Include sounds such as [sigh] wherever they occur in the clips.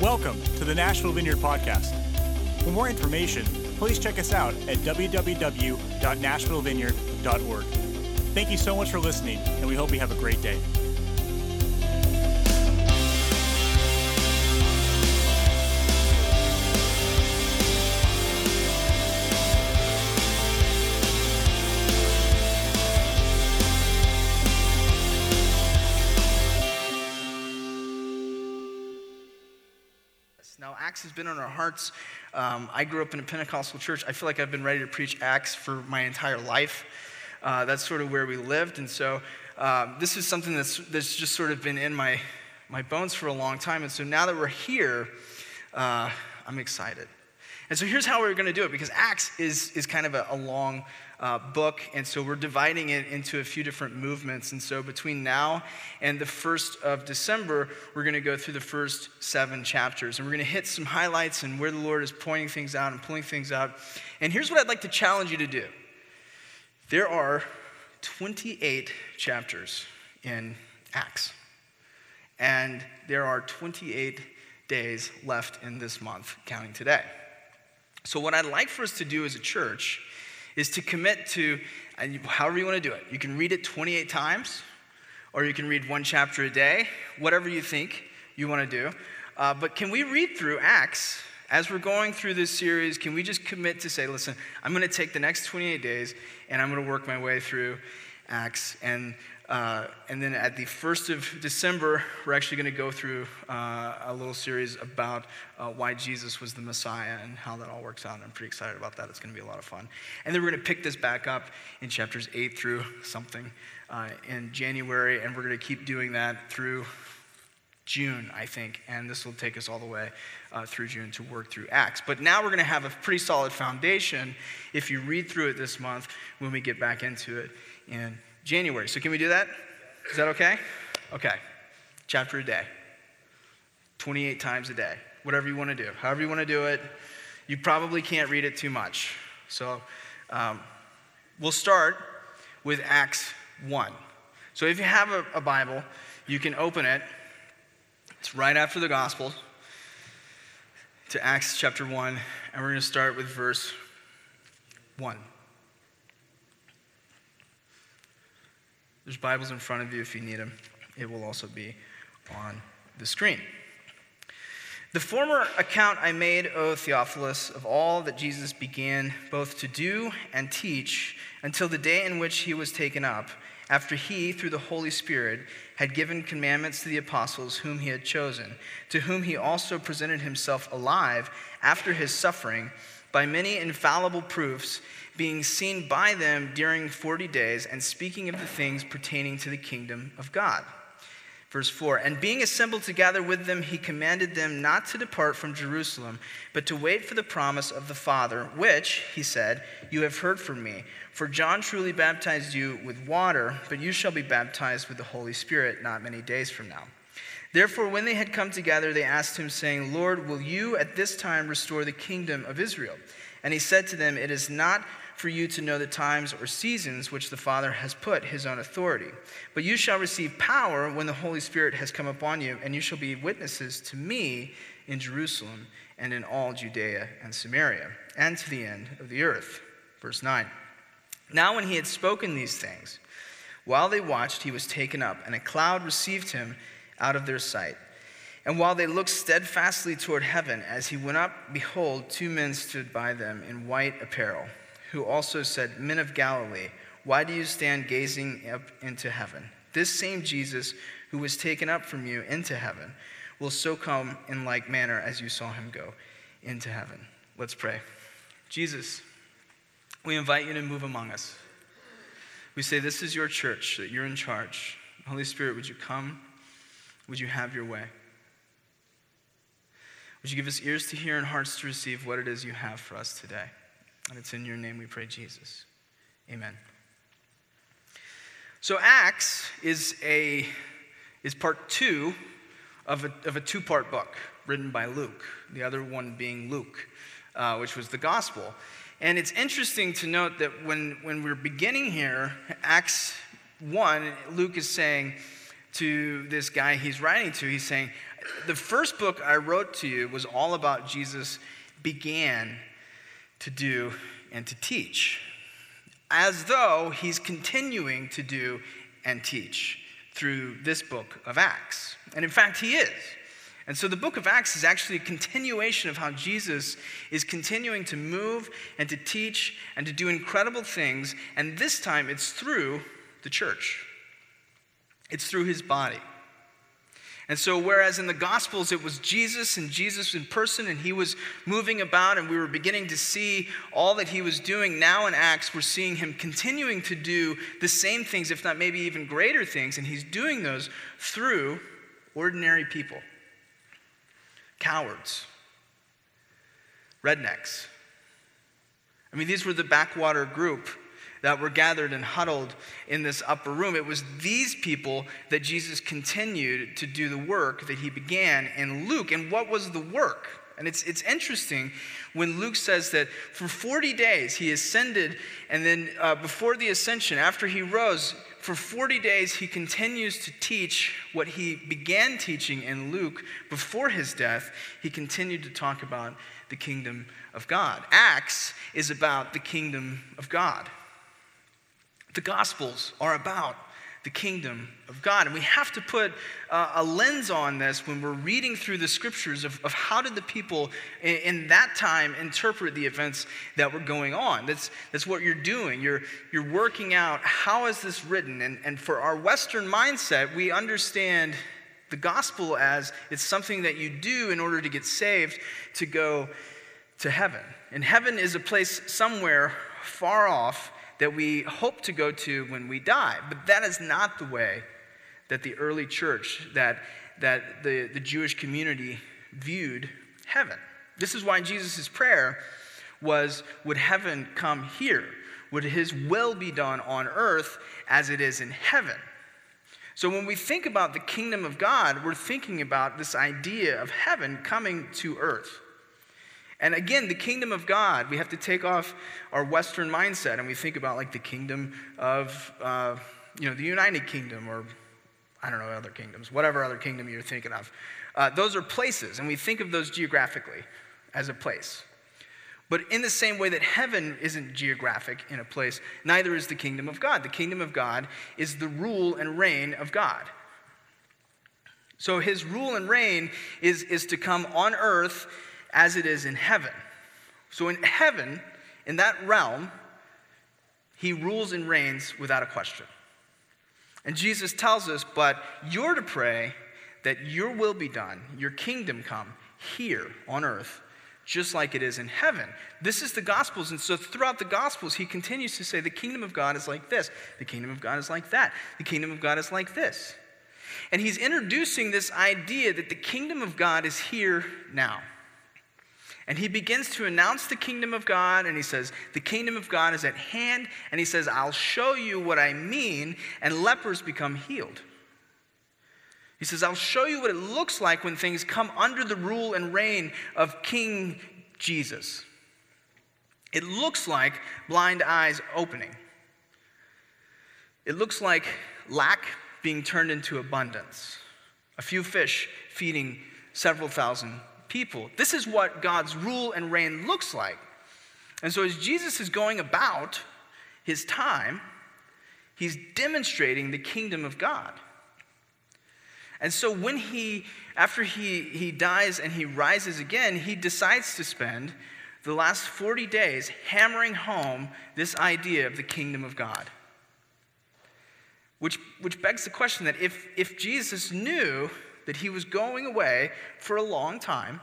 Welcome to the Nashville Vineyard Podcast. For more information, please check us out at www.nashvillevineyard.org. Thank you so much for listening, and we hope you have a great day. Acts has been on our hearts. Um, I grew up in a Pentecostal church. I feel like I've been ready to preach Acts for my entire life. Uh, that's sort of where we lived. And so um, this is something that's, that's just sort of been in my, my bones for a long time. And so now that we're here, uh, I'm excited. And so here's how we're going to do it because Acts is, is kind of a, a long uh, book, and so we're dividing it into a few different movements. And so between now and the 1st of December, we're going to go through the first seven chapters, and we're going to hit some highlights and where the Lord is pointing things out and pulling things out. And here's what I'd like to challenge you to do there are 28 chapters in Acts, and there are 28 days left in this month, counting today. So, what I'd like for us to do as a church is to commit to, however you want to do it. You can read it 28 times, or you can read one chapter a day, whatever you think you want to do. Uh, but can we read through Acts as we're going through this series? Can we just commit to say, listen, I'm going to take the next 28 days and I'm going to work my way through Acts and uh, and then at the 1st of December, we're actually going to go through uh, a little series about uh, why Jesus was the Messiah and how that all works out. I'm pretty excited about that. It's going to be a lot of fun. And then we're going to pick this back up in chapters 8 through something uh, in January, and we're going to keep doing that through June, I think, and this will take us all the way uh, through June to work through Acts. But now we're going to have a pretty solid foundation if you read through it this month when we get back into it in January. So, can we do that? Is that okay? Okay. Chapter a day, 28 times a day, whatever you want to do, however you want to do it. You probably can't read it too much. So, um, we'll start with Acts 1. So, if you have a, a Bible, you can open it. It's right after the Gospel to Acts chapter 1, and we're going to start with verse 1. There's Bibles in front of you if you need them. It will also be on the screen. The former account I made, O Theophilus, of all that Jesus began both to do and teach until the day in which he was taken up, after he, through the Holy Spirit, had given commandments to the apostles whom he had chosen, to whom he also presented himself alive after his suffering by many infallible proofs being seen by them during 40 days and speaking of the things pertaining to the kingdom of God. Verse 4 And being assembled together with them, he commanded them not to depart from Jerusalem, but to wait for the promise of the Father, which, he said, you have heard from me. For John truly baptized you with water, but you shall be baptized with the Holy Spirit not many days from now. Therefore, when they had come together, they asked him, saying, Lord, will you at this time restore the kingdom of Israel? And he said to them, It is not for you to know the times or seasons which the Father has put his own authority. But you shall receive power when the Holy Spirit has come upon you, and you shall be witnesses to me in Jerusalem and in all Judea and Samaria, and to the end of the earth. Verse 9. Now, when he had spoken these things, while they watched, he was taken up, and a cloud received him out of their sight. And while they looked steadfastly toward heaven, as he went up, behold, two men stood by them in white apparel who also said, Men of Galilee, why do you stand gazing up into heaven? This same Jesus who was taken up from you into heaven will so come in like manner as you saw him go into heaven. Let's pray. Jesus, we invite you to move among us. We say, This is your church, that you're in charge. Holy Spirit, would you come? Would you have your way? Would you give us ears to hear and hearts to receive what it is you have for us today? And it's in your name we pray, Jesus. Amen. So, Acts is, a, is part two of a, of a two part book written by Luke, the other one being Luke, uh, which was the gospel. And it's interesting to note that when, when we're beginning here, Acts 1, Luke is saying to this guy he's writing to. He's saying, The first book I wrote to you was all about Jesus began to do and to teach, as though he's continuing to do and teach through this book of Acts. And in fact, he is. And so the book of Acts is actually a continuation of how Jesus is continuing to move and to teach and to do incredible things. And this time it's through the church, it's through his body. And so, whereas in the Gospels it was Jesus and Jesus in person and he was moving about and we were beginning to see all that he was doing, now in Acts we're seeing him continuing to do the same things, if not maybe even greater things, and he's doing those through ordinary people cowards, rednecks. I mean, these were the backwater group that were gathered and huddled in this upper room. It was these people that Jesus continued to do the work that he began in Luke. And what was the work? And it's, it's interesting when Luke says that for 40 days he ascended, and then uh, before the ascension, after he rose, for 40 days he continues to teach what he began teaching in Luke before his death. He continued to talk about the kingdom of God. Acts is about the kingdom of God. The Gospels are about the kingdom of God. And we have to put uh, a lens on this when we're reading through the scriptures of, of how did the people in, in, that time interpret the events that were going on. That's, that's what you're doing. You're, you're working out how is this written. And, and for our Western mindset, we understand the gospel as it's something that you do in order to get saved to go to heaven. And heaven is a place somewhere far off that we hope to go to when we die. But that is not the way that the early church, that, that the, the Jewish community viewed heaven. This is why Jesus' prayer was Would heaven come here? Would his will be done on earth as it is in heaven? So when we think about the kingdom of God, we're thinking about this idea of heaven coming to earth. And again, the kingdom of God, we have to take off our Western mindset and we think about like the kingdom of, uh, you know, the United Kingdom or I don't know, other kingdoms, whatever other kingdom you're thinking of. Uh, those are places, and we think of those geographically as a place. But in the same way that heaven isn't geographic in a place, neither is the kingdom of God. The kingdom of God is the rule and reign of God. So his rule and reign is, is to come on earth as it is in heaven. So in heaven, in that realm, he rules and reigns without a question. And Jesus tells us, but you're to pray that your will be done, your kingdom come here on earth, just like it is in heaven. This is the Gospels. And so throughout the Gospels, he continues to say, the kingdom of God is like this, the kingdom of God is like that, the kingdom of God is like this. And he's introducing this idea that the kingdom of God is here now. And he begins to announce the kingdom of God, and he says, The kingdom of God is at hand. And he says, I'll show you what I mean, and lepers become healed. He says, I'll show you what it looks like when things come under the rule and reign of King Jesus. It looks like blind eyes opening, it looks like lack being turned into abundance, a few fish feeding several thousand people. This is what God's rule and reign looks like. And so, as Jesus is going about his time, he's demonstrating the kingdom of God. And so, when he, after he, he dies and he rises again, he decides to spend the last 40 days hammering home this idea of the kingdom of God. Which, which begs the question that if, if Jesus knew that he was going away for a long time,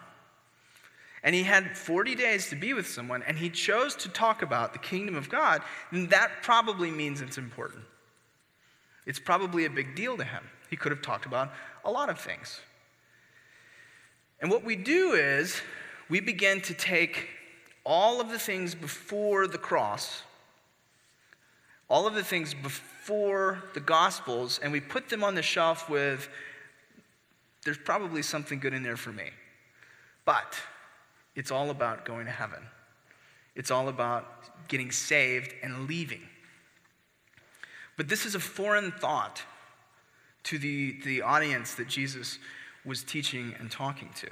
and he had 40 days to be with someone, and he chose to talk about the kingdom of God, then that probably means it's important. It's probably a big deal to him. He could have talked about a lot of things. And what we do is we begin to take all of the things before the cross, all of the things before the Gospels, and we put them on the shelf with there's probably something good in there for me. But it's all about going to heaven. It's all about getting saved and leaving. But this is a foreign thought to the, the audience that Jesus was teaching and talking to.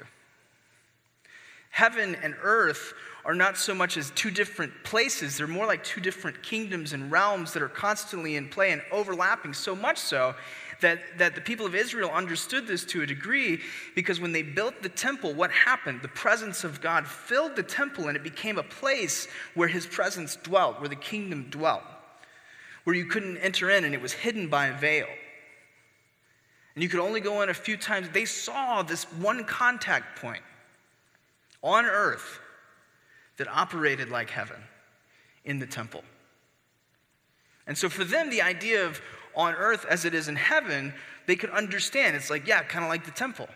Heaven and earth are not so much as two different places, they're more like two different kingdoms and realms that are constantly in play and overlapping, so much so that, that the people of Israel understood this to a degree because when they built the temple, what happened? The presence of God filled the temple and it became a place where his presence dwelt, where the kingdom dwelt, where you couldn't enter in and it was hidden by a veil. And you could only go in a few times. They saw this one contact point on earth that operated like heaven in the temple. And so for them, the idea of on earth as it is in heaven, they could understand. It's like, yeah, kind of like the temple.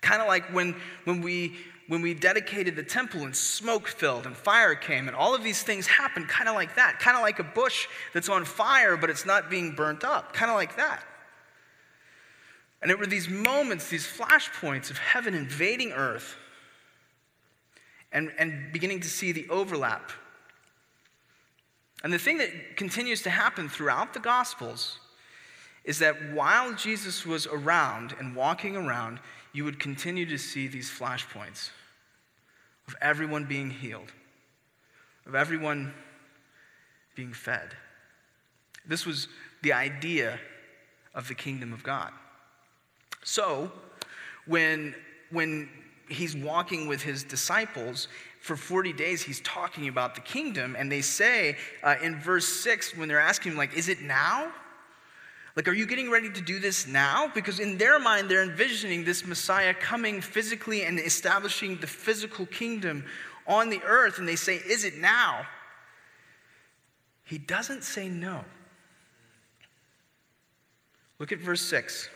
Kind of like when, when, we, when we dedicated the temple and smoke filled and fire came and all of these things happened, kind of like that. Kind of like a bush that's on fire but it's not being burnt up. Kind of like that. And it were these moments, these flashpoints of heaven invading earth and, and beginning to see the overlap and the thing that continues to happen throughout the Gospels is that while Jesus was around and walking around, you would continue to see these flashpoints of everyone being healed, of everyone being fed. This was the idea of the kingdom of God. So, when, when he's walking with his disciples for 40 days he's talking about the kingdom and they say uh, in verse 6 when they're asking him like is it now? Like are you getting ready to do this now? Because in their mind they're envisioning this messiah coming physically and establishing the physical kingdom on the earth and they say is it now? He doesn't say no. Look at verse 6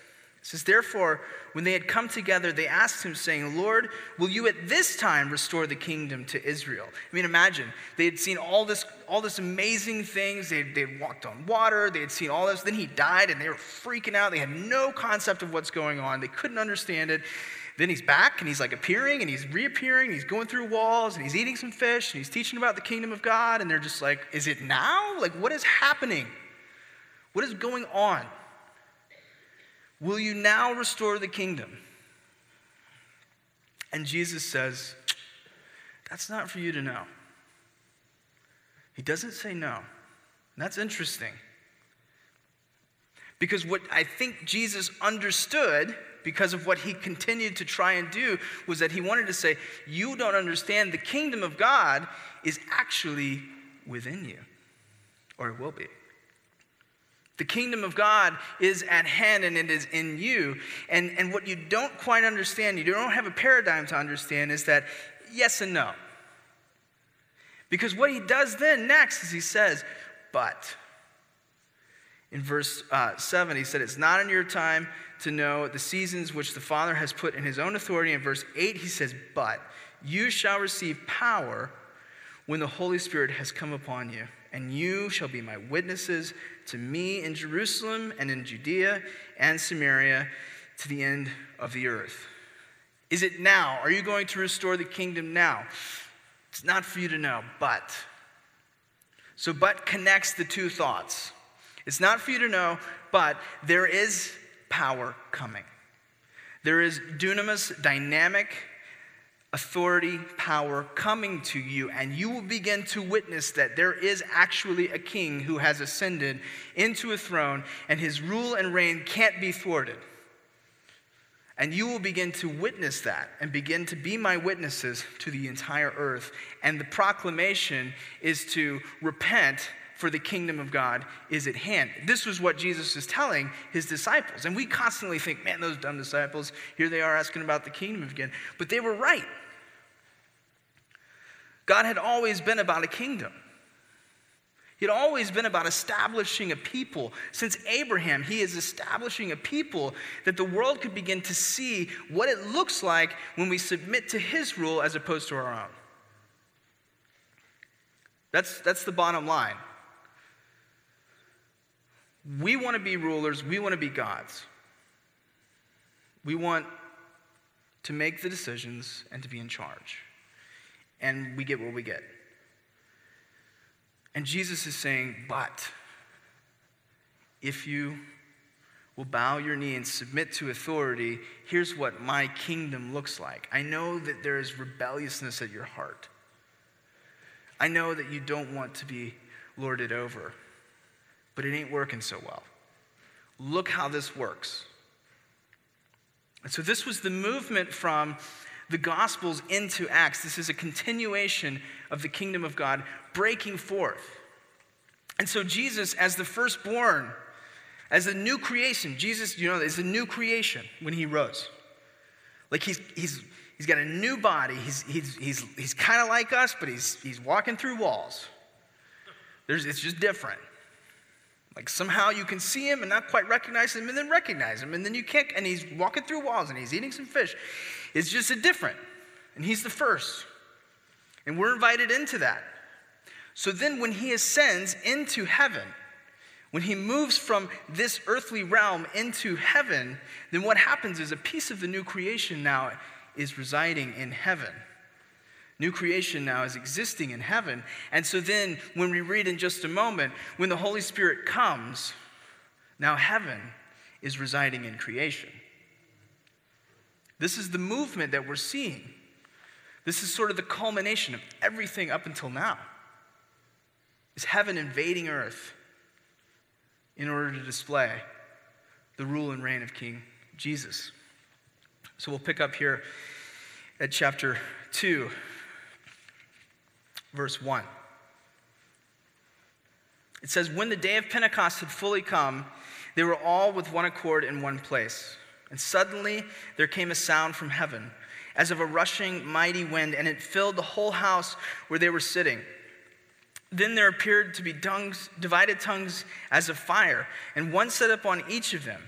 it says, Therefore, when they had come together, they asked him, saying, Lord, will you at this time restore the kingdom to Israel? I mean, imagine. They had seen all this, all this amazing things. They, had walked on water. They had seen all this. Then he died, and they were freaking out. They had no concept of what's going on. They couldn't understand it. Then he's back, and he's like appearing, and he's reappearing, and he's going through walls, and he's eating some fish, and he's teaching about the kingdom of God. And they're just like, Is it now? Like, what is happening? What is going on? Will you now restore the kingdom? And Jesus says, That's not for you to know. He doesn't say no. that's interesting. Because what I think Jesus understood, because of what he continued to try and do, was that he wanted to say, You don't understand, the kingdom of God is actually within you, or it will be. The kingdom of God is at hand and it is in you. And, and what you don't quite understand, you don't have a paradigm to understand, is that yes and no. Because what he does then next is he says, but. In verse uh, 7, he said, It's not in your time to know the seasons which the Father has put in his own authority. In verse 8, he says, But you shall receive power when the Holy Spirit has come upon you, and you shall be my witnesses to me in Jerusalem and in Judea and Samaria to the end of the earth. Is it now? Are you going to restore the kingdom now? It's not for you to know, but. So, but connects the two thoughts. It's not for you to know, but there is power coming. There is dunamis, dynamic authority, power coming to you, and you will begin to witness that there is actually a king who has ascended into a throne, and his rule and reign can't be thwarted. And you will begin to witness that and begin to be my witnesses to the entire earth. And the proclamation is to repent, for the kingdom of God is at hand. This was what Jesus is telling his disciples. And we constantly think, man, those dumb disciples, here they are asking about the kingdom again. But they were right. God had always been about a kingdom. He had always been about establishing a people. Since Abraham, he is establishing a people that the world could begin to see what it looks like when we submit to his rule as opposed to our own. That's, that's the bottom line. We want to be rulers, we want to be gods. We want to make the decisions and to be in charge and we get what we get. And Jesus is saying, but if you will bow your knee and submit to authority, here's what my kingdom looks like. I know that there is rebelliousness at your heart. I know that you don't want to be lorded over, but it ain't working so well. Look how this works. And so, this was the movement from the Gospels into Acts. This is a continuation of the kingdom of God breaking forth. And so, Jesus, as the firstborn, as a new creation, Jesus, you know, is a new creation when he rose. Like he's, he's, he's got a new body. He's, he's, he's, he's kind of like us, but he's, he's walking through walls. There's, it's just different. Like somehow you can see him and not quite recognize him and then recognize him. And then you can't, and he's walking through walls and he's eating some fish. It's just a different. And he's the first. And we're invited into that. So then when he ascends into heaven, when he moves from this earthly realm into heaven, then what happens is a piece of the new creation now is residing in heaven. New creation now is existing in heaven. And so then, when we read in just a moment, when the Holy Spirit comes, now heaven is residing in creation. This is the movement that we're seeing. This is sort of the culmination of everything up until now. Is heaven invading earth in order to display the rule and reign of King Jesus. So we'll pick up here at chapter 2 verse 1. It says, When the day of Pentecost had fully come, they were all with one accord in one place. And suddenly there came a sound from heaven, as of a rushing mighty wind, and it filled the whole house where they were sitting. Then there appeared to be tongues, divided tongues as of fire, and one set up on each of them.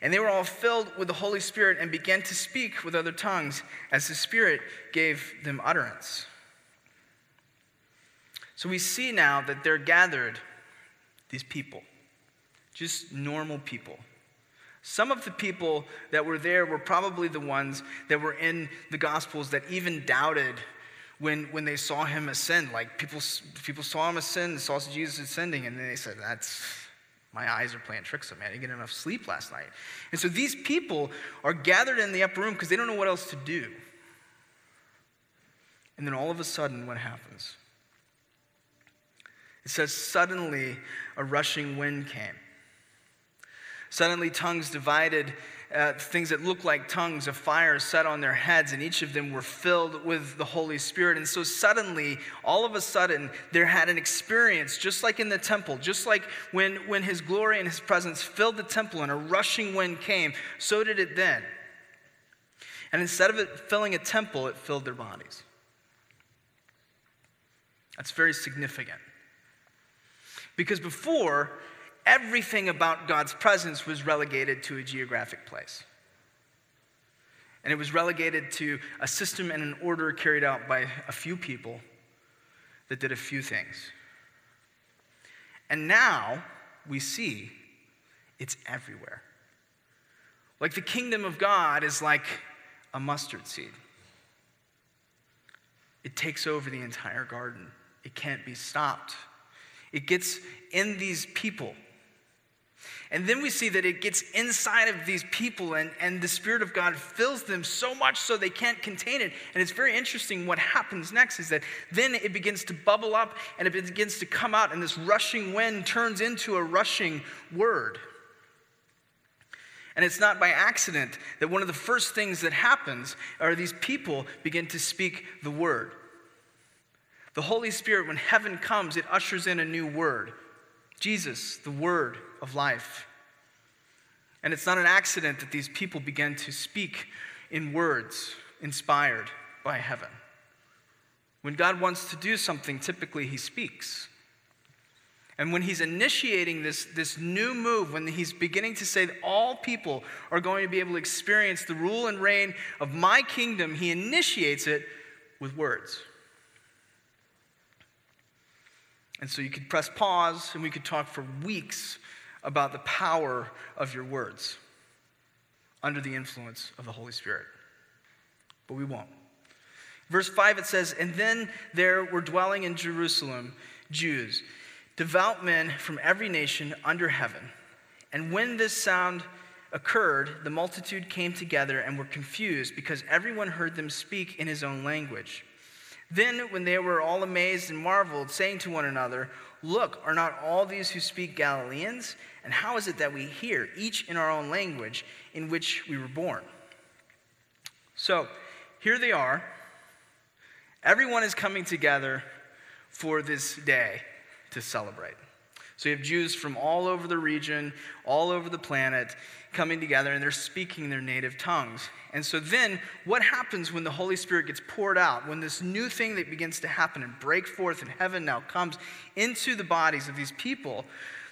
And they were all filled with the Holy Spirit and began to speak with other tongues as the Spirit gave them utterance. So we see now that they're gathered, these people, just normal people. Some of the people that were there were probably the ones that were in the Gospels that even doubted when, when they saw him ascend. Like people, people saw him ascend, saw Jesus ascending, and then they said, That's my eyes are playing tricks on me. I didn't get enough sleep last night. And so these people are gathered in the upper room because they don't know what else to do. And then all of a sudden, what happens? It says, Suddenly a rushing wind came. Suddenly tongues divided, uh, things that looked like tongues of fire set on their heads, and each of them were filled with the Holy Spirit. And so suddenly, all of a sudden, there had an experience, just like in the temple, just like when, when his glory and his presence filled the temple and a rushing wind came, so did it then. And instead of it filling a temple, it filled their bodies. That's very significant. Because before, everything about God's presence was relegated to a geographic place. And it was relegated to a system and an order carried out by a few people that did a few things. And now we see it's everywhere. Like the kingdom of God is like a mustard seed, it takes over the entire garden, it can't be stopped. It gets in these people. And then we see that it gets inside of these people, and, and the Spirit of God fills them so much so they can't contain it. And it's very interesting what happens next is that then it begins to bubble up and it begins to come out, and this rushing wind turns into a rushing word. And it's not by accident that one of the first things that happens are these people begin to speak the word. The Holy Spirit, when heaven comes, it ushers in a new word Jesus, the word of life. And it's not an accident that these people began to speak in words inspired by heaven. When God wants to do something, typically he speaks. And when he's initiating this, this new move, when he's beginning to say that all people are going to be able to experience the rule and reign of my kingdom, he initiates it with words. And so you could press pause and we could talk for weeks about the power of your words under the influence of the Holy Spirit. But we won't. Verse 5 it says, And then there were dwelling in Jerusalem Jews, devout men from every nation under heaven. And when this sound occurred, the multitude came together and were confused because everyone heard them speak in his own language. Then, when they were all amazed and marveled, saying to one another, Look, are not all these who speak Galileans? And how is it that we hear, each in our own language, in which we were born? So, here they are. Everyone is coming together for this day to celebrate. So you have Jews from all over the region, all over the planet, coming together and they're speaking their native tongues. And so then, what happens when the Holy Spirit gets poured out, when this new thing that begins to happen and break forth in heaven now comes into the bodies of these people?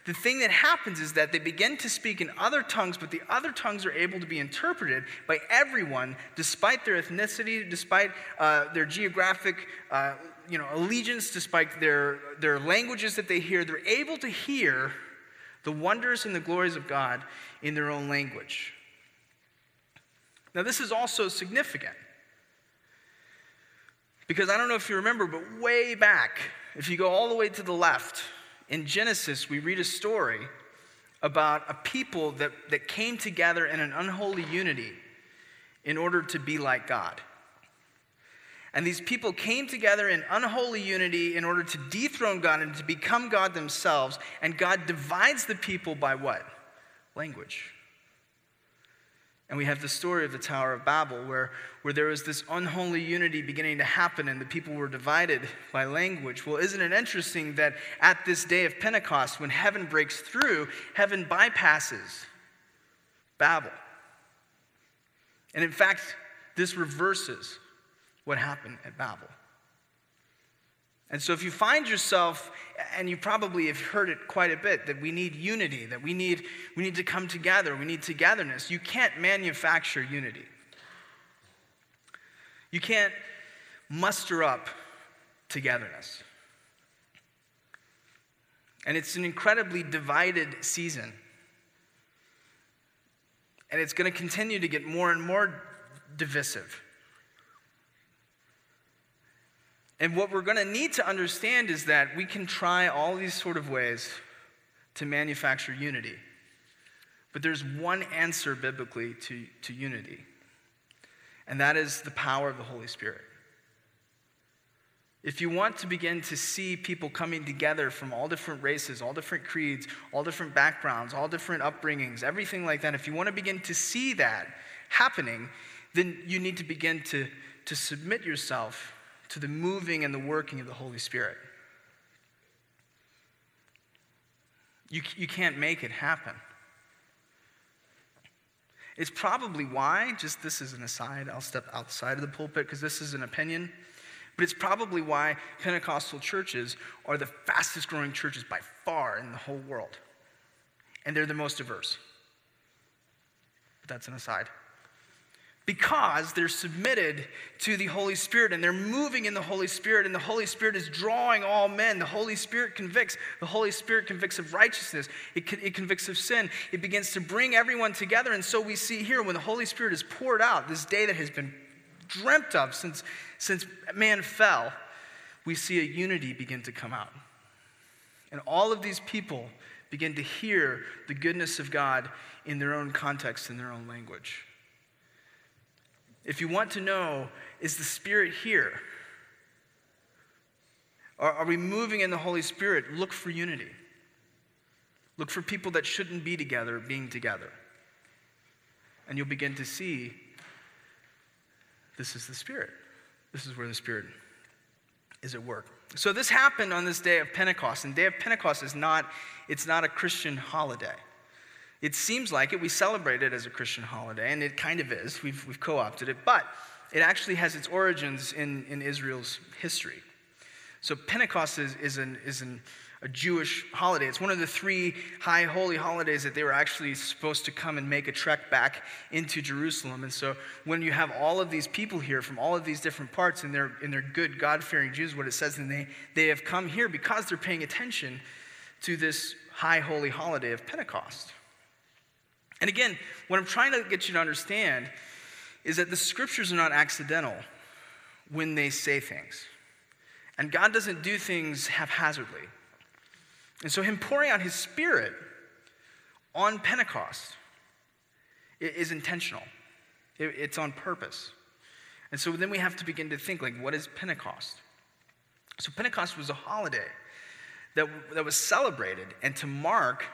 The thing that happens is that they begin to speak in other tongues, but the other tongues are able to be interpreted by everyone, despite their ethnicity, despite uh, their geographic uh, you know, allegiance, despite their, their languages that they hear. They're able to hear the wonders and the glories of God in their own language. Now, this is also significant because I don't know if you remember, but way back, if you go all the way to the left, in Genesis, we read a story about a people that, that came together in an unholy unity in order to be like God. And these people came together in unholy unity in order to dethrone God and to become God themselves. And God divides the people by what? Language. And we have the story of the Tower of Babel, where, where there was this unholy unity beginning to happen and the people were divided by language. Well, isn't it interesting that at this day of Pentecost, when heaven breaks through, heaven bypasses Babel? And in fact, this reverses what happened at Babel. And so, if you find yourself, and you probably have heard it quite a bit, that we need unity, that we need, we need to come together, we need togetherness, you can't manufacture unity. You can't muster up togetherness. And it's an incredibly divided season. And it's going to continue to get more and more divisive. And what we're going to need to understand is that we can try all these sort of ways to manufacture unity. But there's one answer biblically to, to unity, and that is the power of the Holy Spirit. If you want to begin to see people coming together from all different races, all different creeds, all different backgrounds, all different upbringings, everything like that, if you want to begin to see that happening, then you need to begin to, to submit yourself to the moving and the working of the Holy Spirit. You, you can't make it happen. It's probably why, just this is an aside, I'll step outside of the pulpit because this is an opinion, but it's probably why Pentecostal churches are the fastest growing churches by far in the whole world. And they're the most diverse. But that's an aside because they're submitted to the Holy Spirit and they're moving in the Holy Spirit, and the Holy Spirit is drawing all men. The Holy Spirit convicts. The Holy Spirit convicts of righteousness, it, it convicts of sin. It begins to bring everyone together. And so we see here when the Holy Spirit is poured out, this day that has been dreamt of since, since man fell, we see a unity begin to come out. And all of these people begin to hear the goodness of God in their own context, in their own language. If you want to know, is the Spirit here? Are, are we moving in the Holy Spirit? Look for unity. Look for people that shouldn't be together being together. And you'll begin to see this is the Spirit. This is where the Spirit is at work. So this happened on this day of Pentecost. And day of Pentecost is not, it's not a Christian holiday. It seems like it. We celebrate it as a Christian holiday, and it kind of is. We've, we've co opted it, but it actually has its origins in, in Israel's history. So Pentecost is, is, an, is an, a Jewish holiday. It's one of the three high holy holidays that they were actually supposed to come and make a trek back into Jerusalem. And so when you have all of these people here from all of these different parts, and they're, and they're good, God fearing Jews, what it says, and they, they have come here because they're paying attention to this high holy holiday of Pentecost. And again, what I'm trying to get you to understand is that the scriptures are not accidental when they say things. And God doesn't do things haphazardly. And so, Him pouring out His Spirit on Pentecost is intentional, it's on purpose. And so then we have to begin to think like, what is Pentecost? So Pentecost was a holiday that, that was celebrated and to mark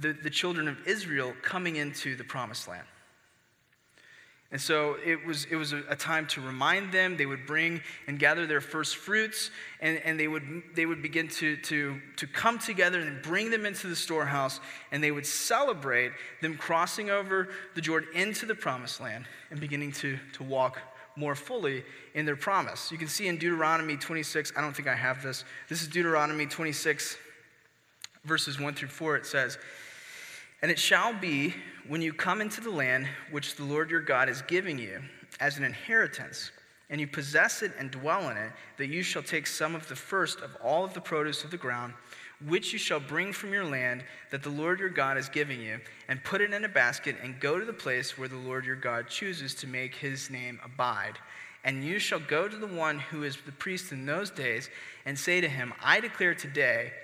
the, the children of Israel coming into the promised land. And so it was, it was a, a, time to remind them. They would bring and gather their first fruits, and, and they, would, they would begin to, to, to come together and bring them into the storehouse, and they would celebrate them crossing over the Jordan into the promised land and beginning to, to walk more fully in their promise. You can see in Deuteronomy 26, I don't think I have this. This is Deuteronomy 26, verses 1 through 4. It says, and it shall be when you come into the land which the Lord your God is giving you as an inheritance, and you possess it and dwell in it, that you shall take some of the first of all of the produce of the ground, which you shall bring from your land that the Lord your God is giving you, and put it in a basket, and go to the place where the Lord your God chooses to make his name abide. And you shall go to the one who is the priest in those days, and say to him, I declare today,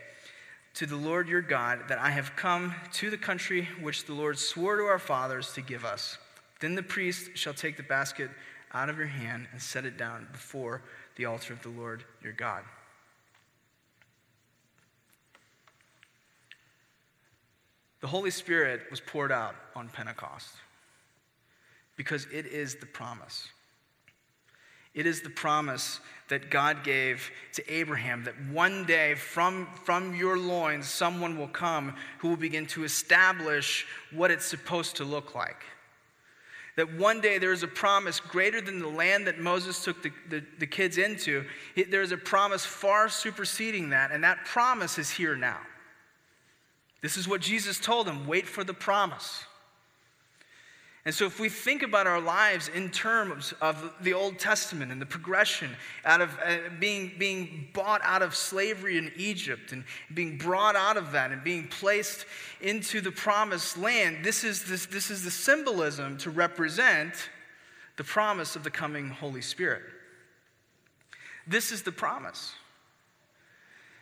to the Lord your God that I have come to the country which the Lord swore to our fathers to give us. Then the priest shall take the basket out of your hand and set it down before the altar of the Lord your God. The Holy Spirit was poured out on Pentecost because it is the promise. It is the promise that God gave to Abraham that one day from, from your loins someone will come who will begin to establish what it's supposed to look like. That one day there is a promise greater than the land that Moses took the, the, the kids into. There is a promise far superseding that, and that promise is here now. This is what Jesus told them wait for the promise. And so, if we think about our lives in terms of the Old Testament and the progression out of uh, being, being bought out of slavery in Egypt and being brought out of that and being placed into the promised land, this is, this, this is the symbolism to represent the promise of the coming Holy Spirit. This is the promise.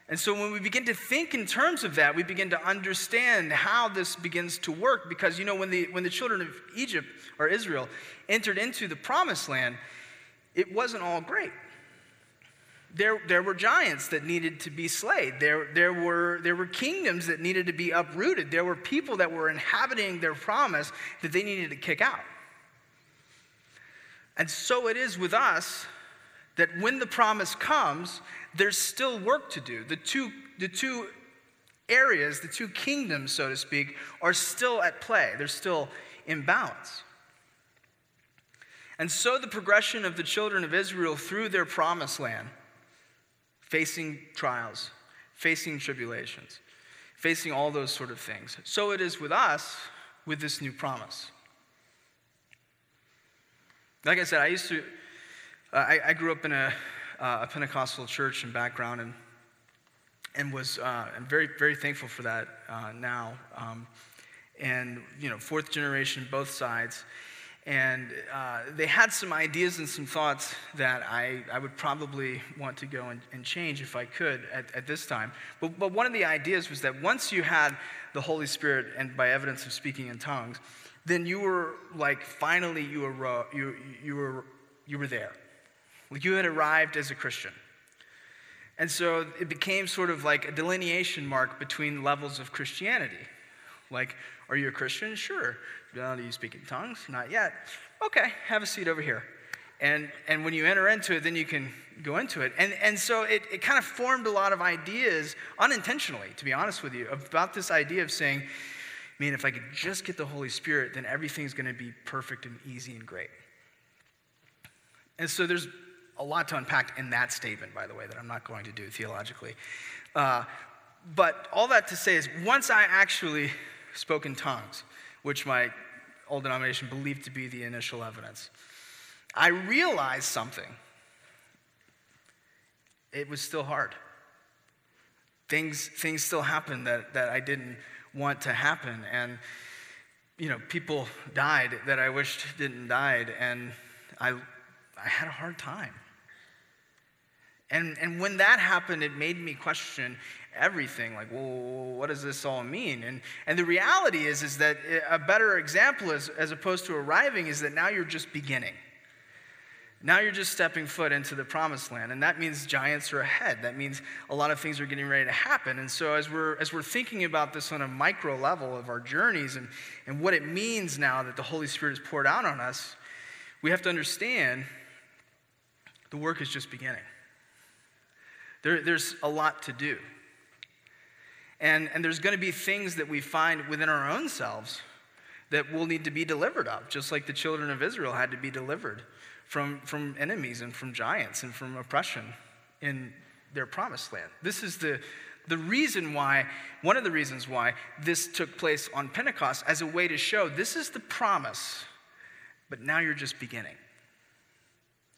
And so when we begin to think in terms of that, we begin to understand how this begins to work. Because, you know, when the, when the children of Egypt or Israel entered into the promised land, it wasn't all great. There, there were giants that needed to be slayed. There, there, were, there were kingdoms that needed to be uprooted. There were people that were inhabiting their promise that they needed to kick out. And so it is with us that when the promise comes, there's still work to do. The two, the two areas, the two kingdoms, so to speak, are still at play. They're still in balance. And so the progression of the children of Israel through their promised land, facing trials, facing tribulations, facing all those sort of things. So it is with us with this new promise. Like I said, I used to, uh, I, I grew up in a uh, a Pentecostal church and background, and and was uh, I'm very very thankful for that uh, now. Um, and you know, fourth generation, both sides. And uh, they had some ideas and some thoughts that I, I would probably want to go and, and change if I could at, at this time. But, but one of the ideas was that once you had the Holy Spirit and by evidence of speaking in tongues, then you were like finally you were, you, you were, you were there. Like you had arrived as a Christian. And so it became sort of like a delineation mark between levels of Christianity. Like, are you a Christian? Sure. do you speak in tongues? Not yet. Okay, have a seat over here. And, and when you enter into it, then you can go into it. And, and so it, it kind of formed a lot of ideas, unintentionally, to be honest with you, about this idea of saying, man, if I could just get the Holy Spirit, then everything's going to be perfect and easy and great. And so there's a lot to unpack in that statement, by the way, that I'm not going to do theologically. Uh, but all that to say is, once I actually spoke in tongues, which my old denomination believed to be the initial evidence, I realized something. It was still hard. Things, things still happened that, that I didn't want to happen. And, you know, people died that I wished didn't died. And I, I had a hard time. And, and when that happened, it made me question everything. Like, well, what does this all mean? And, and the reality is, is that eh, a better example, is, as opposed to arriving, is that now you're just beginning. Now you're just stepping foot into the promised land, and that means giants are ahead. That means a lot of things are getting ready to happen. And so, as we're, as we're thinking about this on a micro level of our journeys and, and what it means now that the Holy Spirit is poured out on us, we have to understand the work is just beginning. There, there's a lot to do. And, and there's going to be things that we find within our own selves that will need to be delivered of, just like the children of Israel had to be delivered from, from enemies and from giants and from oppression in their promised land. This is the, the reason why, one of the reasons why this took place on Pentecost as a way to show this is the promise, but now you're just beginning.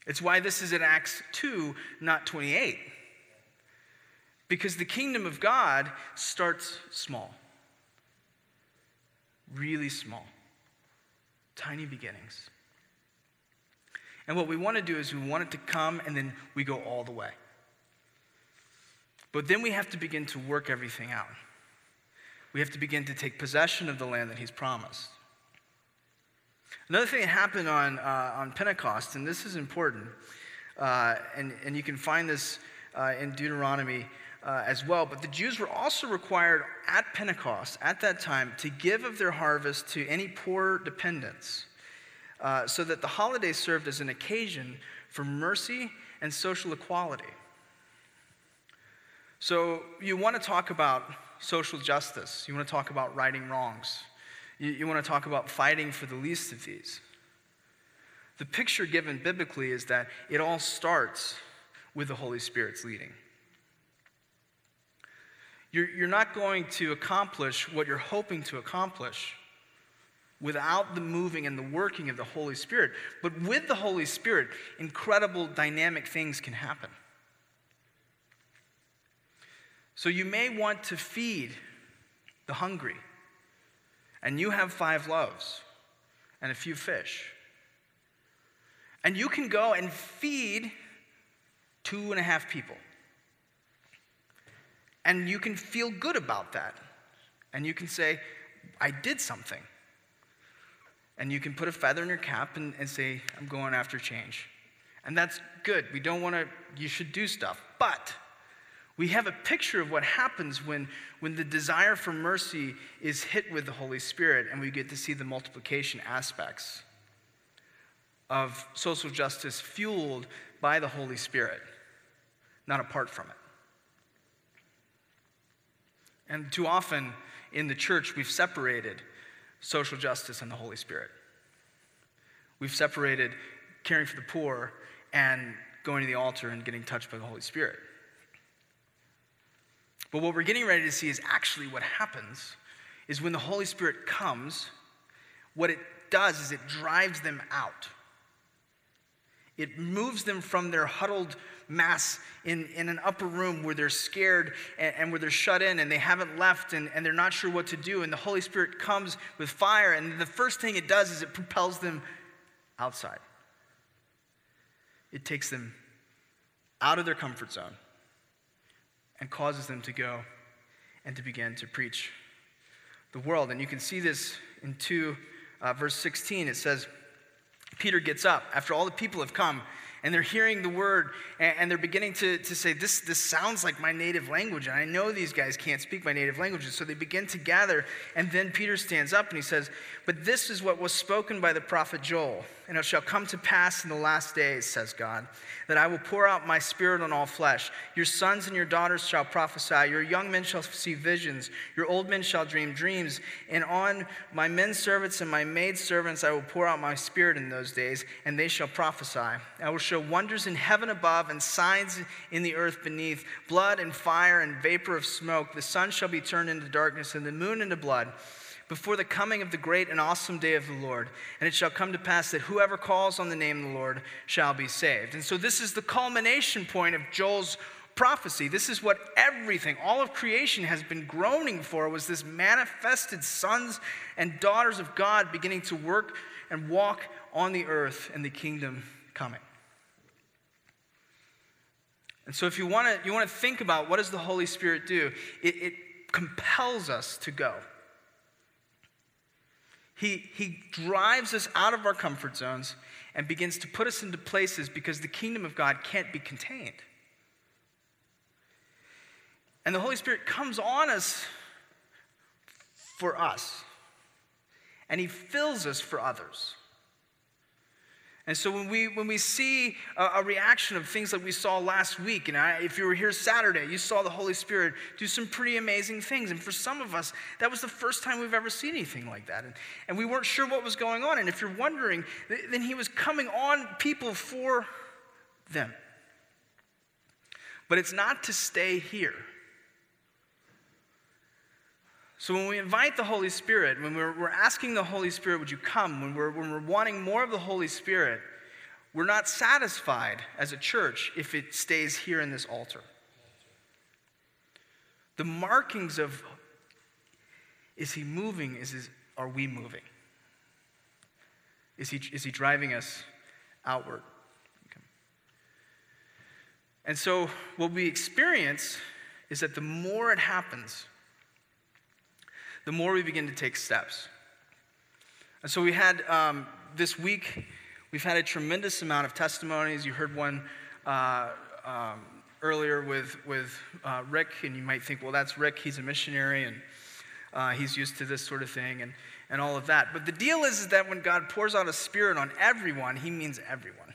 It's why this is in Acts 2, not 28. Because the kingdom of God starts small, really small, tiny beginnings. And what we want to do is we want it to come and then we go all the way. But then we have to begin to work everything out. We have to begin to take possession of the land that He's promised. Another thing that happened on, uh, on Pentecost, and this is important, uh, and, and you can find this uh, in Deuteronomy uh, as well, but the Jews were also required at Pentecost, at that time, to give of their harvest to any poor dependents. Uh, so that the holiday served as an occasion for mercy and social equality. So, you want to talk about social justice, you want to talk about righting wrongs, you, you want to talk about fighting for the least of these. The picture given biblically is that it all starts with the Holy Spirit's leading. You're, you're not going to accomplish what you're hoping to accomplish without the moving and the working of the Holy Spirit. But with the Holy Spirit, incredible dynamic things can happen. So you may want to feed the hungry, and you have five loaves and a few fish. And you can go and feed two and a half people. And you can feel good about that. And you can say, I did something and you can put a feather in your cap and, and say, I'm going after change. And that's good. We don't want to, you should do stuff. But we have a picture of what happens when, when the desire for mercy is hit with the Holy Spirit and we get to see the multiplication aspects of social justice fueled by the Holy Spirit, not apart from it. And too often in the church, we've separated social justice and the Holy Spirit. We've separated caring for the poor and going to the altar and getting touched by the Holy Spirit. But what we're getting ready to see is actually what happens is when the Holy Spirit comes, what it does is it drives them out. It moves them from their huddled mass in, in an upper room where they're scared and, and, where they're shut in and they haven't left and, and they're not sure what to do. And the Holy Spirit comes with fire, and the first thing it does is it propels them outside. It takes them out of their comfort zone and causes them to go and to begin to preach the world. And you can see this in 2, uh, verse 16. It says, Peter gets up after all the people have come and they're hearing the word and, they're beginning to, to say, this, this sounds like my native language. And I know these guys can't speak my native languages. So they begin to gather. And then Peter stands up and he says, But this is what was spoken by the prophet Joel. And it shall come to pass in the last days, says God, that I will pour out my spirit on all flesh. Your sons and your daughters shall prophesy. Your young men shall see visions. Your old men shall dream dreams. And on my men servants and my maid servants I will pour out my spirit in those days, and they shall prophesy. I will show wonders in heaven above and signs in the earth beneath blood and fire and vapor of smoke. The sun shall be turned into darkness and the moon into blood before the coming of the great and awesome day of the Lord. And it shall come to pass that whoever calls on the name of the Lord shall be saved. And so this is the culmination point of Joel's prophecy. This is what everything, all of creation has been groaning for was this manifested sons and daughters of God beginning to work and walk on the earth and the kingdom coming. And so if you want to you want to think about what does the Holy Spirit do? It, it compels us to go. He, he drives us out of our comfort zones and begins to put us into places because the kingdom of God can't be contained. And the Holy Spirit comes on us for us, and He fills us for others. And so when we, when we see a, a, reaction of things like we saw last week, and I, if you were here Saturday, you saw the Holy Spirit do some pretty amazing things. And for some of us, that was the first time we've ever seen anything like that. And, and we weren't sure what was going on. And if you're wondering, then he was coming on people for them. But it's not to stay here. So when we invite the Holy Spirit, when we're, we're asking the Holy Spirit, would you come? When we're, when we're wanting more of the Holy Spirit, we're not satisfied as a church if it stays here in this altar. The markings of is he moving? Is his, are we moving? Is he, is he driving us outward? Okay. And so, what we experience is that the more it happens, the more we begin to take steps. And so we had um, this week, we've had a tremendous amount of testimonies. You heard one uh, um, earlier with, with uh, Rick, and you might think, well, that's Rick, he's a missionary, and uh, he's used to this sort of thing, and, and all of that. But the deal is, is that when God pours out a spirit on everyone, he means everyone.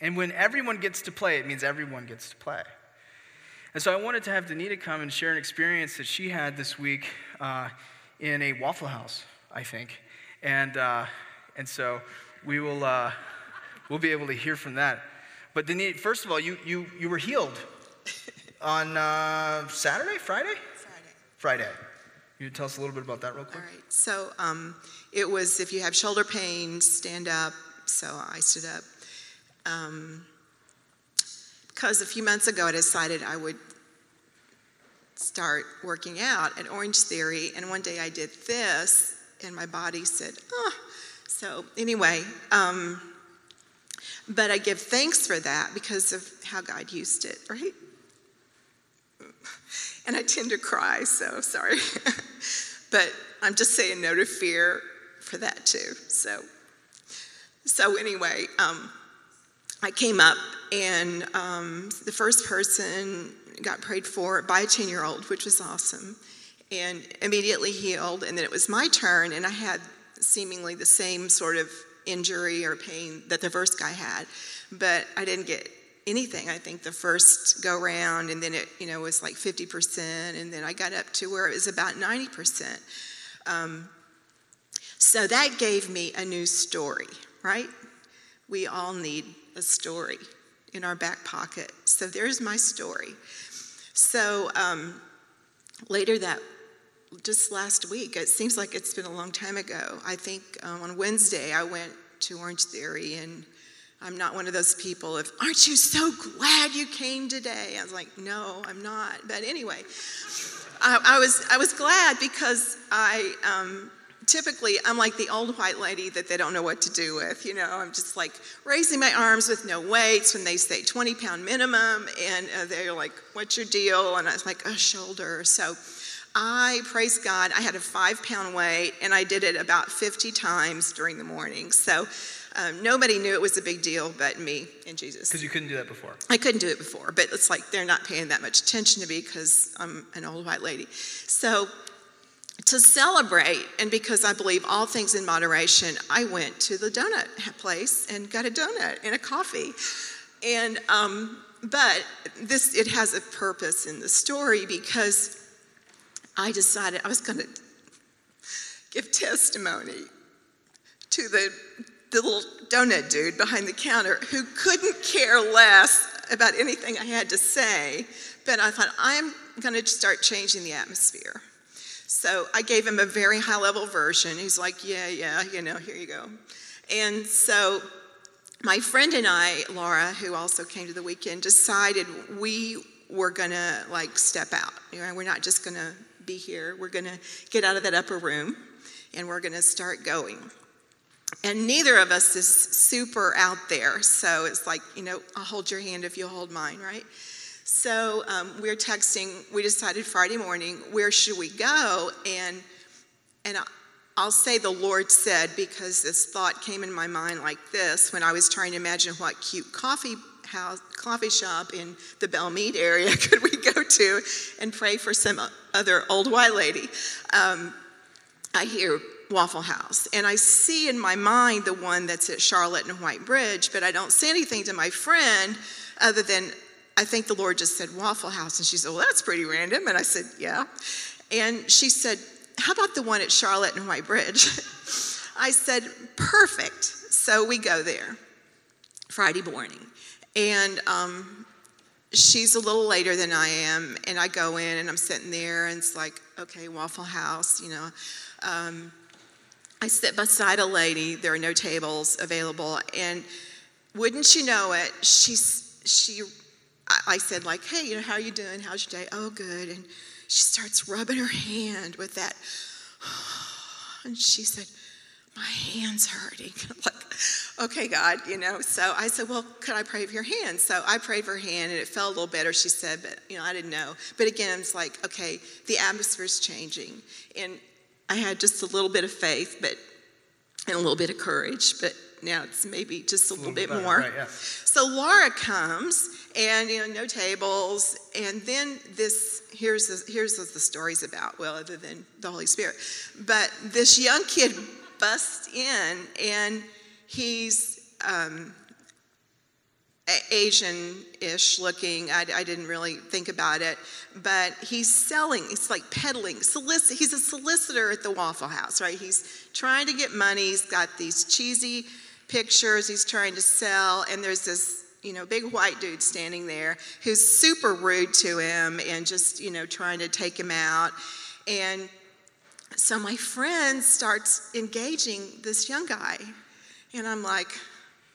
And when everyone gets to play, it means everyone gets to play. And so I wanted to have Danita come and share an experience that she had this week uh, in a Waffle House, I think. And, uh, and so we will uh, we'll be able to hear from that. But Danita, first of all, you, you, you were healed on uh, Saturday, Friday? Friday. Friday. You tell us a little bit about that real quick? All right. So um, it was if you have shoulder pain, stand up. So I stood up. Um, because a few months ago I decided I would start working out at Orange Theory, and one day I did this, and my body said, oh. So, anyway, um, but I give thanks for that because of how God used it, right? And I tend to cry, so sorry. [laughs] but I'm just saying no to fear for that too. So, so anyway, um, I came up, and um, the first person got prayed for by a 10 year old, which was awesome, and immediately healed. And then it was my turn, and I had seemingly the same sort of injury or pain that the first guy had, but I didn't get anything. I think the first go round, and then it you know was like 50%, and then I got up to where it was about 90%. Um, so that gave me a new story, right? We all need a story in our back pocket. So there's my story. So um, later that, just last week, it seems like it's been a long time ago. I think um, on Wednesday I went to Orange Theory and I'm not one of those people of, aren't you so glad you came today? I was like, no, I'm not. But anyway, I, I was, I was glad because I, um, typically I'm like the old white lady that they don't know what to do with. You know, I'm just like raising my arms with no weights when they say 20 pound minimum, and uh, they're like, "What's your deal?" And I was like, "A shoulder." So I praise God. I had a five pound weight, and I did it about 50 times during the morning. So. Um, nobody knew it was a big deal but me and Jesus. Because you couldn't do that before. I couldn't do it before, but it's like they're not paying that much attention to me because I'm an old white lady. So to celebrate, and because I believe all things in moderation, I went to the donut place and got a donut and a coffee. And um, but this it has a purpose in the story because I decided I was going to give testimony to the, the little donut dude behind the counter who couldn't care less about anything I had to say. But I thought I'm going to start changing the atmosphere. So I gave him a very high level version. He's like, yeah, yeah, you know, here you go. And so my friend and I, Laura, who also came to the weekend, decided we were gonna like step out. You know, we're not just gonna be here. We're gonna get out of that upper room and we're gonna start going. And neither of us is super out there. So it's like, you know, I'll hold your hand if you'll hold mine, right? So um, we're texting. We decided Friday morning, where should we go? And and I'll say the Lord said because this thought came in my mind like this when I was trying to imagine what cute coffee house, coffee shop in the Belle Meade area [laughs] could we go to and pray for some other old white lady. Um, I hear Waffle House. And I see in my mind the one that's at Charlotte and White Bridge, but I don't say anything to my friend other than I think the Lord just said Waffle House. And she said, Well, that's pretty random. And I said, Yeah. And she said, How about the one at Charlotte and White Bridge? [laughs] I said, Perfect. So we go there Friday morning. And um, she's a little later than I am. And I go in and I'm sitting there and it's like, Okay, Waffle House, you know. Um, I sit beside a lady, there are no tables available. And wouldn't you know it, she's, she I said, like, hey, you know, how are you doing? How's your day? Oh, good. And she starts rubbing her hand with that. [sighs] And she said, my hand's hurting. I'm [laughs] like, okay, God, you know. So I said, well, could I pray for your hand? So I prayed for her hand and it felt a little better, she said, but, you know, I didn't know. But again, it's like, okay, the atmosphere's changing. And I had just a little bit of faith, but, and a little bit of courage, but now it's maybe just a, a little, bit better, more. Right, yeah. So Laura comes and you know no tables and then this here's the, here's what the story's about well other than the holy spirit. But this young kid [laughs] busts in and he's um, asian-ish looking. I, I, didn't really think about it but he's selling it's like peddling. Solicit he's a solicitor at the waffle house right? He's trying to get money. He's got these cheesy pictures he's trying to sell and there's this you know, big white dude standing there who's super rude to him and just, you know, trying to take him out. And so my friend starts engaging this young guy. And I'm like,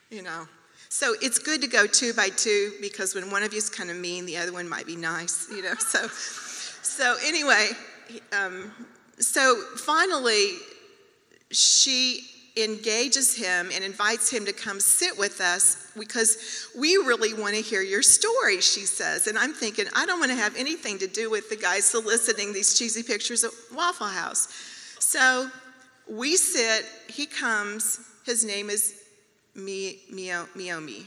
you know, so it's good to go two by two because when one of you is kind of mean, the other one might be nice, [laughs] you know. So, so anyway, um, so finally, she engages him and invites him to come sit with us because we really want to hear your story, she says. And I'm thinking, I don't want to have anything to do with the guy soliciting these cheesy pictures at Waffle House. So we sit, he comes, his name is Miomi,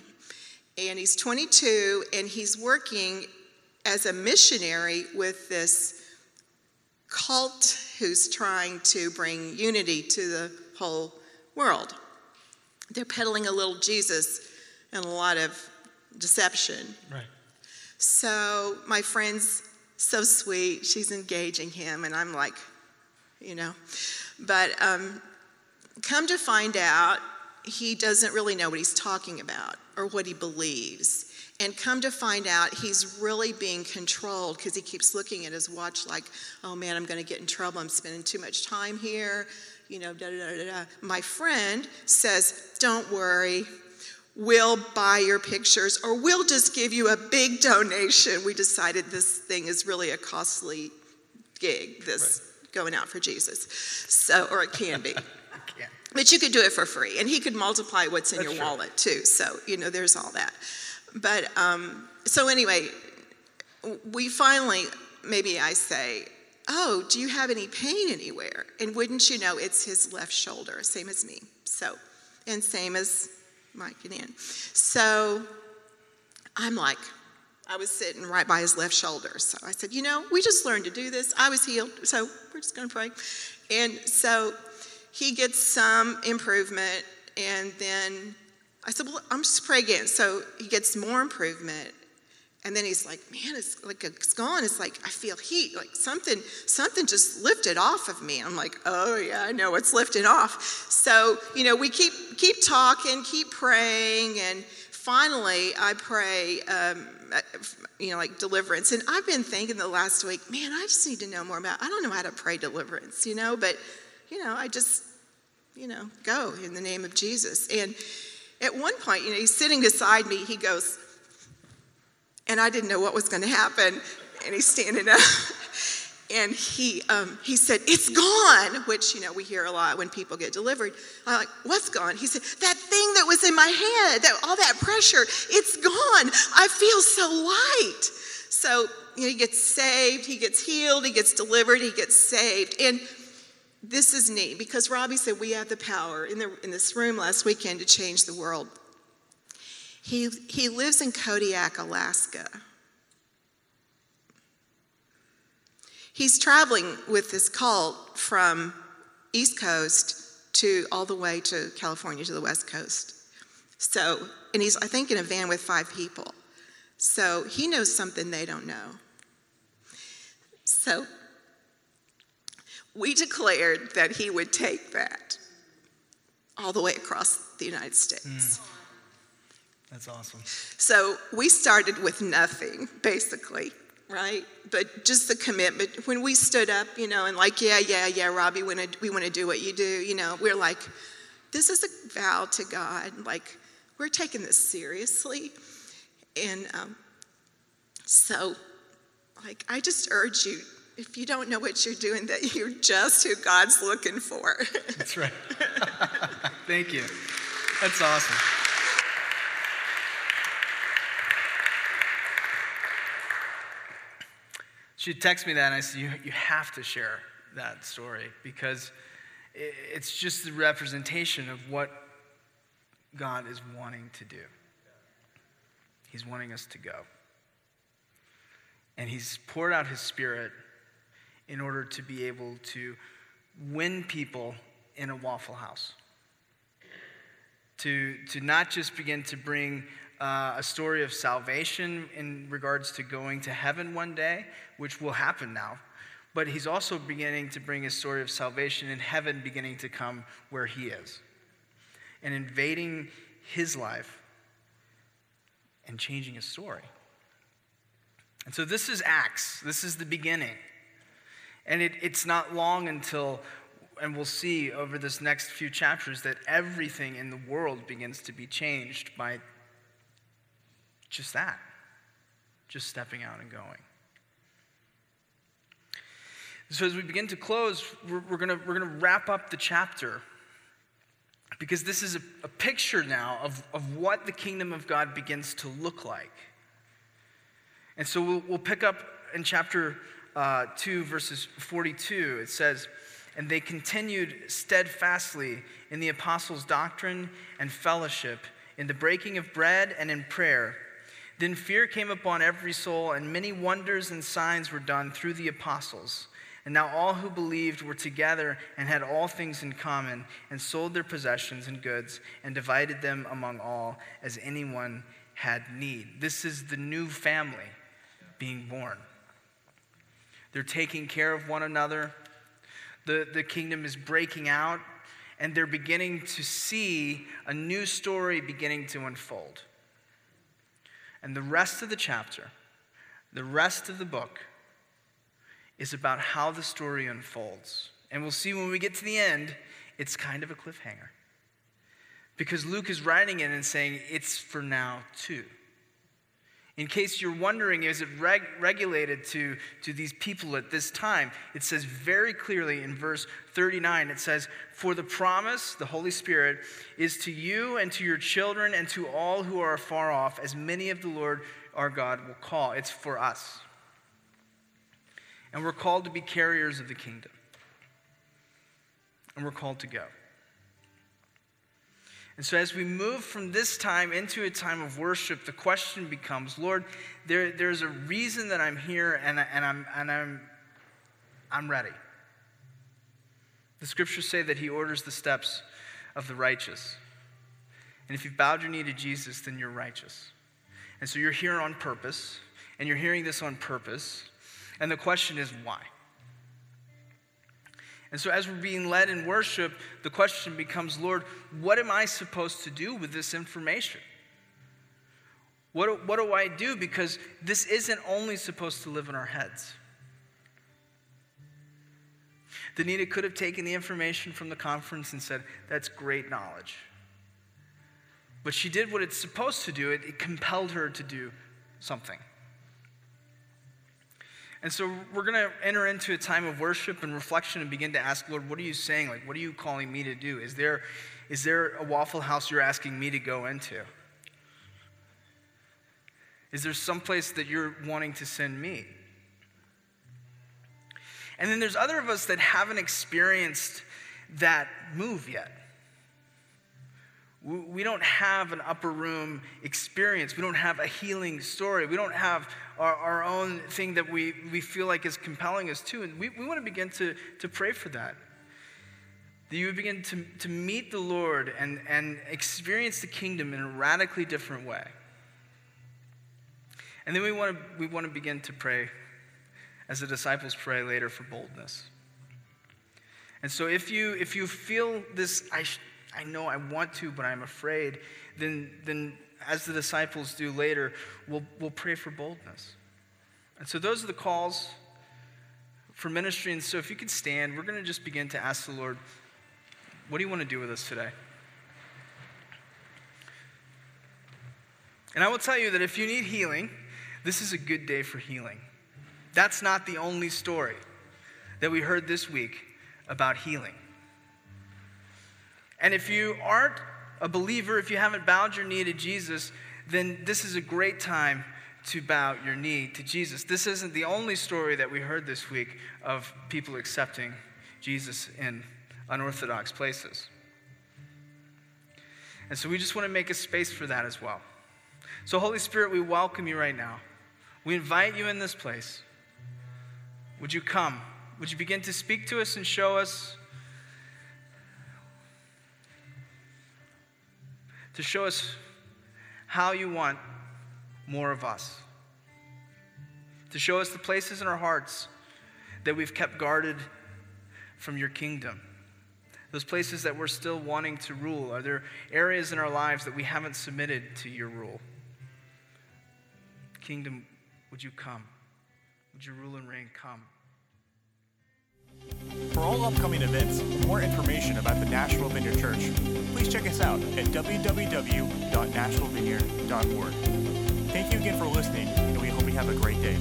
and he's 22, and he's working as a missionary with this cult who's trying to bring unity to the whole world. They're peddling a little Jesus and a lot of deception. Right. So my friend's so sweet. She's engaging him, and I'm like, you know. But um, come to find out, he doesn't really know what he's talking about or what he believes. And come to find out, he's really being controlled because he keeps looking at his watch like, oh man, I'm going to get in trouble. I'm spending too much time here you know, da da da da. My friend says, Don't worry, we'll buy your pictures or we'll just give you a big donation. We decided this thing is really a costly gig, this right. going out for Jesus. So, or it can be. But you could do it for free, and he could multiply what's in That's your true. wallet too. So, you know, there's all that. But um, so, anyway, we finally, maybe I say, Oh, do you have any pain anywhere? And wouldn't you know, it's his left shoulder, same as me. So, and same as Mike and Ann. So I'm like, I was sitting right by his left shoulder. So I said, You know, we just learned to do this. I was healed, so we're just going to pray. And so he gets some improvement, and then I said, Well, I'm just pray again. So he gets more improvement, and then he's like, man, it's like it's gone. It's like I feel heat, like something, something just lifted off of me. I'm like, oh yeah, I know it's lifted off. So you know, we keep keep talking, keep praying, and finally, I pray, um, you know, like deliverance. And I've been thinking the last week, man, I just need to know more about. I don't know how to pray deliverance, you know, but you know, I just, you know, go in the name of Jesus. And at one point, you know, he's sitting beside me. He goes and I didn't know what was going to happen. And he's standing up. [laughs] and he, um, he said, It's gone, which, you know, we hear a lot when people get delivered. I'm like, What's gone? He said, That thing that was in my head, that, all that pressure, it's gone. I feel so light. So, you know, he gets saved, he gets healed, he gets delivered, he gets saved. And this is neat because Robbie said we have the power in, the, in this room last weekend to change the world. He, he lives in Kodiak, Alaska. He's traveling with this cult from East Coast to all the way to California to the West Coast. So, and he's, I think, in a van with five people. So he knows something they don't know. So we declared that he would take that all the way across the United States. Mm. That's awesome. So we started with nothing, basically right? But just the commitment. When we stood up, you know, and like, yeah, yeah, yeah, Robbie, we want to, we want to do what you do, you know, we're like, this is a vow to God. Like, we're taking this seriously. And um, so, like, I just urge you, if you don't know what you're doing, that you're just who God's looking for. That's right. [laughs] [laughs] Thank you. That's awesome. She texted me that, and I said, you, you have to share that story because it's just the representation of what God is wanting to do. He's wanting us to go. And He's poured out His Spirit in order to be able to win people in a Waffle House. To, to not just begin to bring uh, a story of salvation in regards to going to heaven one day, which will happen now. But he's also beginning to bring a story of salvation in heaven beginning to come where he is and invading his life and changing his story. And so this is Acts, this is the beginning. And it, it's not long until, and we'll see over this next few chapters, that everything in the world begins to be changed by just that, just stepping out and going. So, as we begin to close, we're, we're going we're gonna wrap up the chapter because this is a, a picture now of, of what the kingdom of God begins to look like. And so, we'll, we'll pick up in chapter uh, 2, verses 42. It says, And they continued steadfastly in the apostles' doctrine and fellowship, in the breaking of bread and in prayer. Then fear came upon every soul, and many wonders and signs were done through the apostles. And now all who believed were together and had all things in common, and sold their possessions and goods, and divided them among all as anyone had need. This is the new family being born. They're taking care of one another. The, the kingdom is breaking out, and they're beginning to see a new story beginning to unfold. And the rest of the chapter, the rest of the book, is about how the story unfolds. And we'll see when we get to the end, it's kind of a cliffhanger. Because Luke is writing it and saying it's for now too. In case you're wondering, is it reg- regulated to, to these people at this time? It says very clearly in verse 39 it says, For the promise, the Holy Spirit, is to you and to your children and to all who are far off, as many of the Lord our God will call. It's for us. And we're called to be carriers of the kingdom. And we're called to go. And so, as we move from this time into a time of worship, the question becomes Lord, there, there's a reason that I'm here and, and, I'm, and I'm, I'm ready. The scriptures say that He orders the steps of the righteous. And if you've bowed your knee to Jesus, then you're righteous. And so you're here on purpose, and you're hearing this on purpose. And the question is, why? And so, as we're being led in worship, the question becomes Lord, what am I supposed to do with this information? What, what do I do? Because this isn't only supposed to live in our heads. Danita could have taken the information from the conference and said, That's great knowledge. But she did what it's supposed to do, it, it compelled her to do something. And so we're going to enter into a time of worship and reflection and begin to ask, Lord, what are you saying? Like, what are you calling me to do? Is there, is there a Waffle House you're asking me to go into? Is there some place that you're wanting to send me? And then there's other of us that haven't experienced that move yet. We don't have an upper room experience. We don't have a healing story. We don't have our, our own thing that we, we feel like is compelling us to. And we, we want to begin to, to pray for that. That you would begin to, to meet the Lord and, and experience the kingdom in a radically different way. And then we want to, we want to begin to pray as the disciples pray later for boldness. And so if you, if you feel this, I, I know I want to, but I'm afraid, then, then as the disciples do later, we'll, we'll pray for boldness. And so those are the calls for ministry. And so if you could stand, we're going to just begin to ask the Lord, what do you want to do with us today? And I will tell you that if you need healing, this is a good day for healing. That's not the only story that we heard this week about healing. And if you aren't a believer, if you haven't bowed your knee to Jesus, then this is a great time to bow your knee to Jesus. This isn't the only story that we heard this week of people accepting Jesus in unorthodox places. And so we just want to make a space for that as well. So, Holy Spirit, we welcome you right now. We invite you in this place. Would you come? Would you begin to speak to us and show us to show us how you want more of us. To show us the places in our hearts that we've kept guarded from your kingdom. Those places that we're still wanting to rule. Are there areas in our lives that we haven't submitted to your rule? Kingdom, would you come? Would you rule and reign? Come. For all upcoming events and more information about the Nashville Vineyard Church, please check us out at www.nashvillevineyard.org. Thank you again for listening, and we hope you have a great day.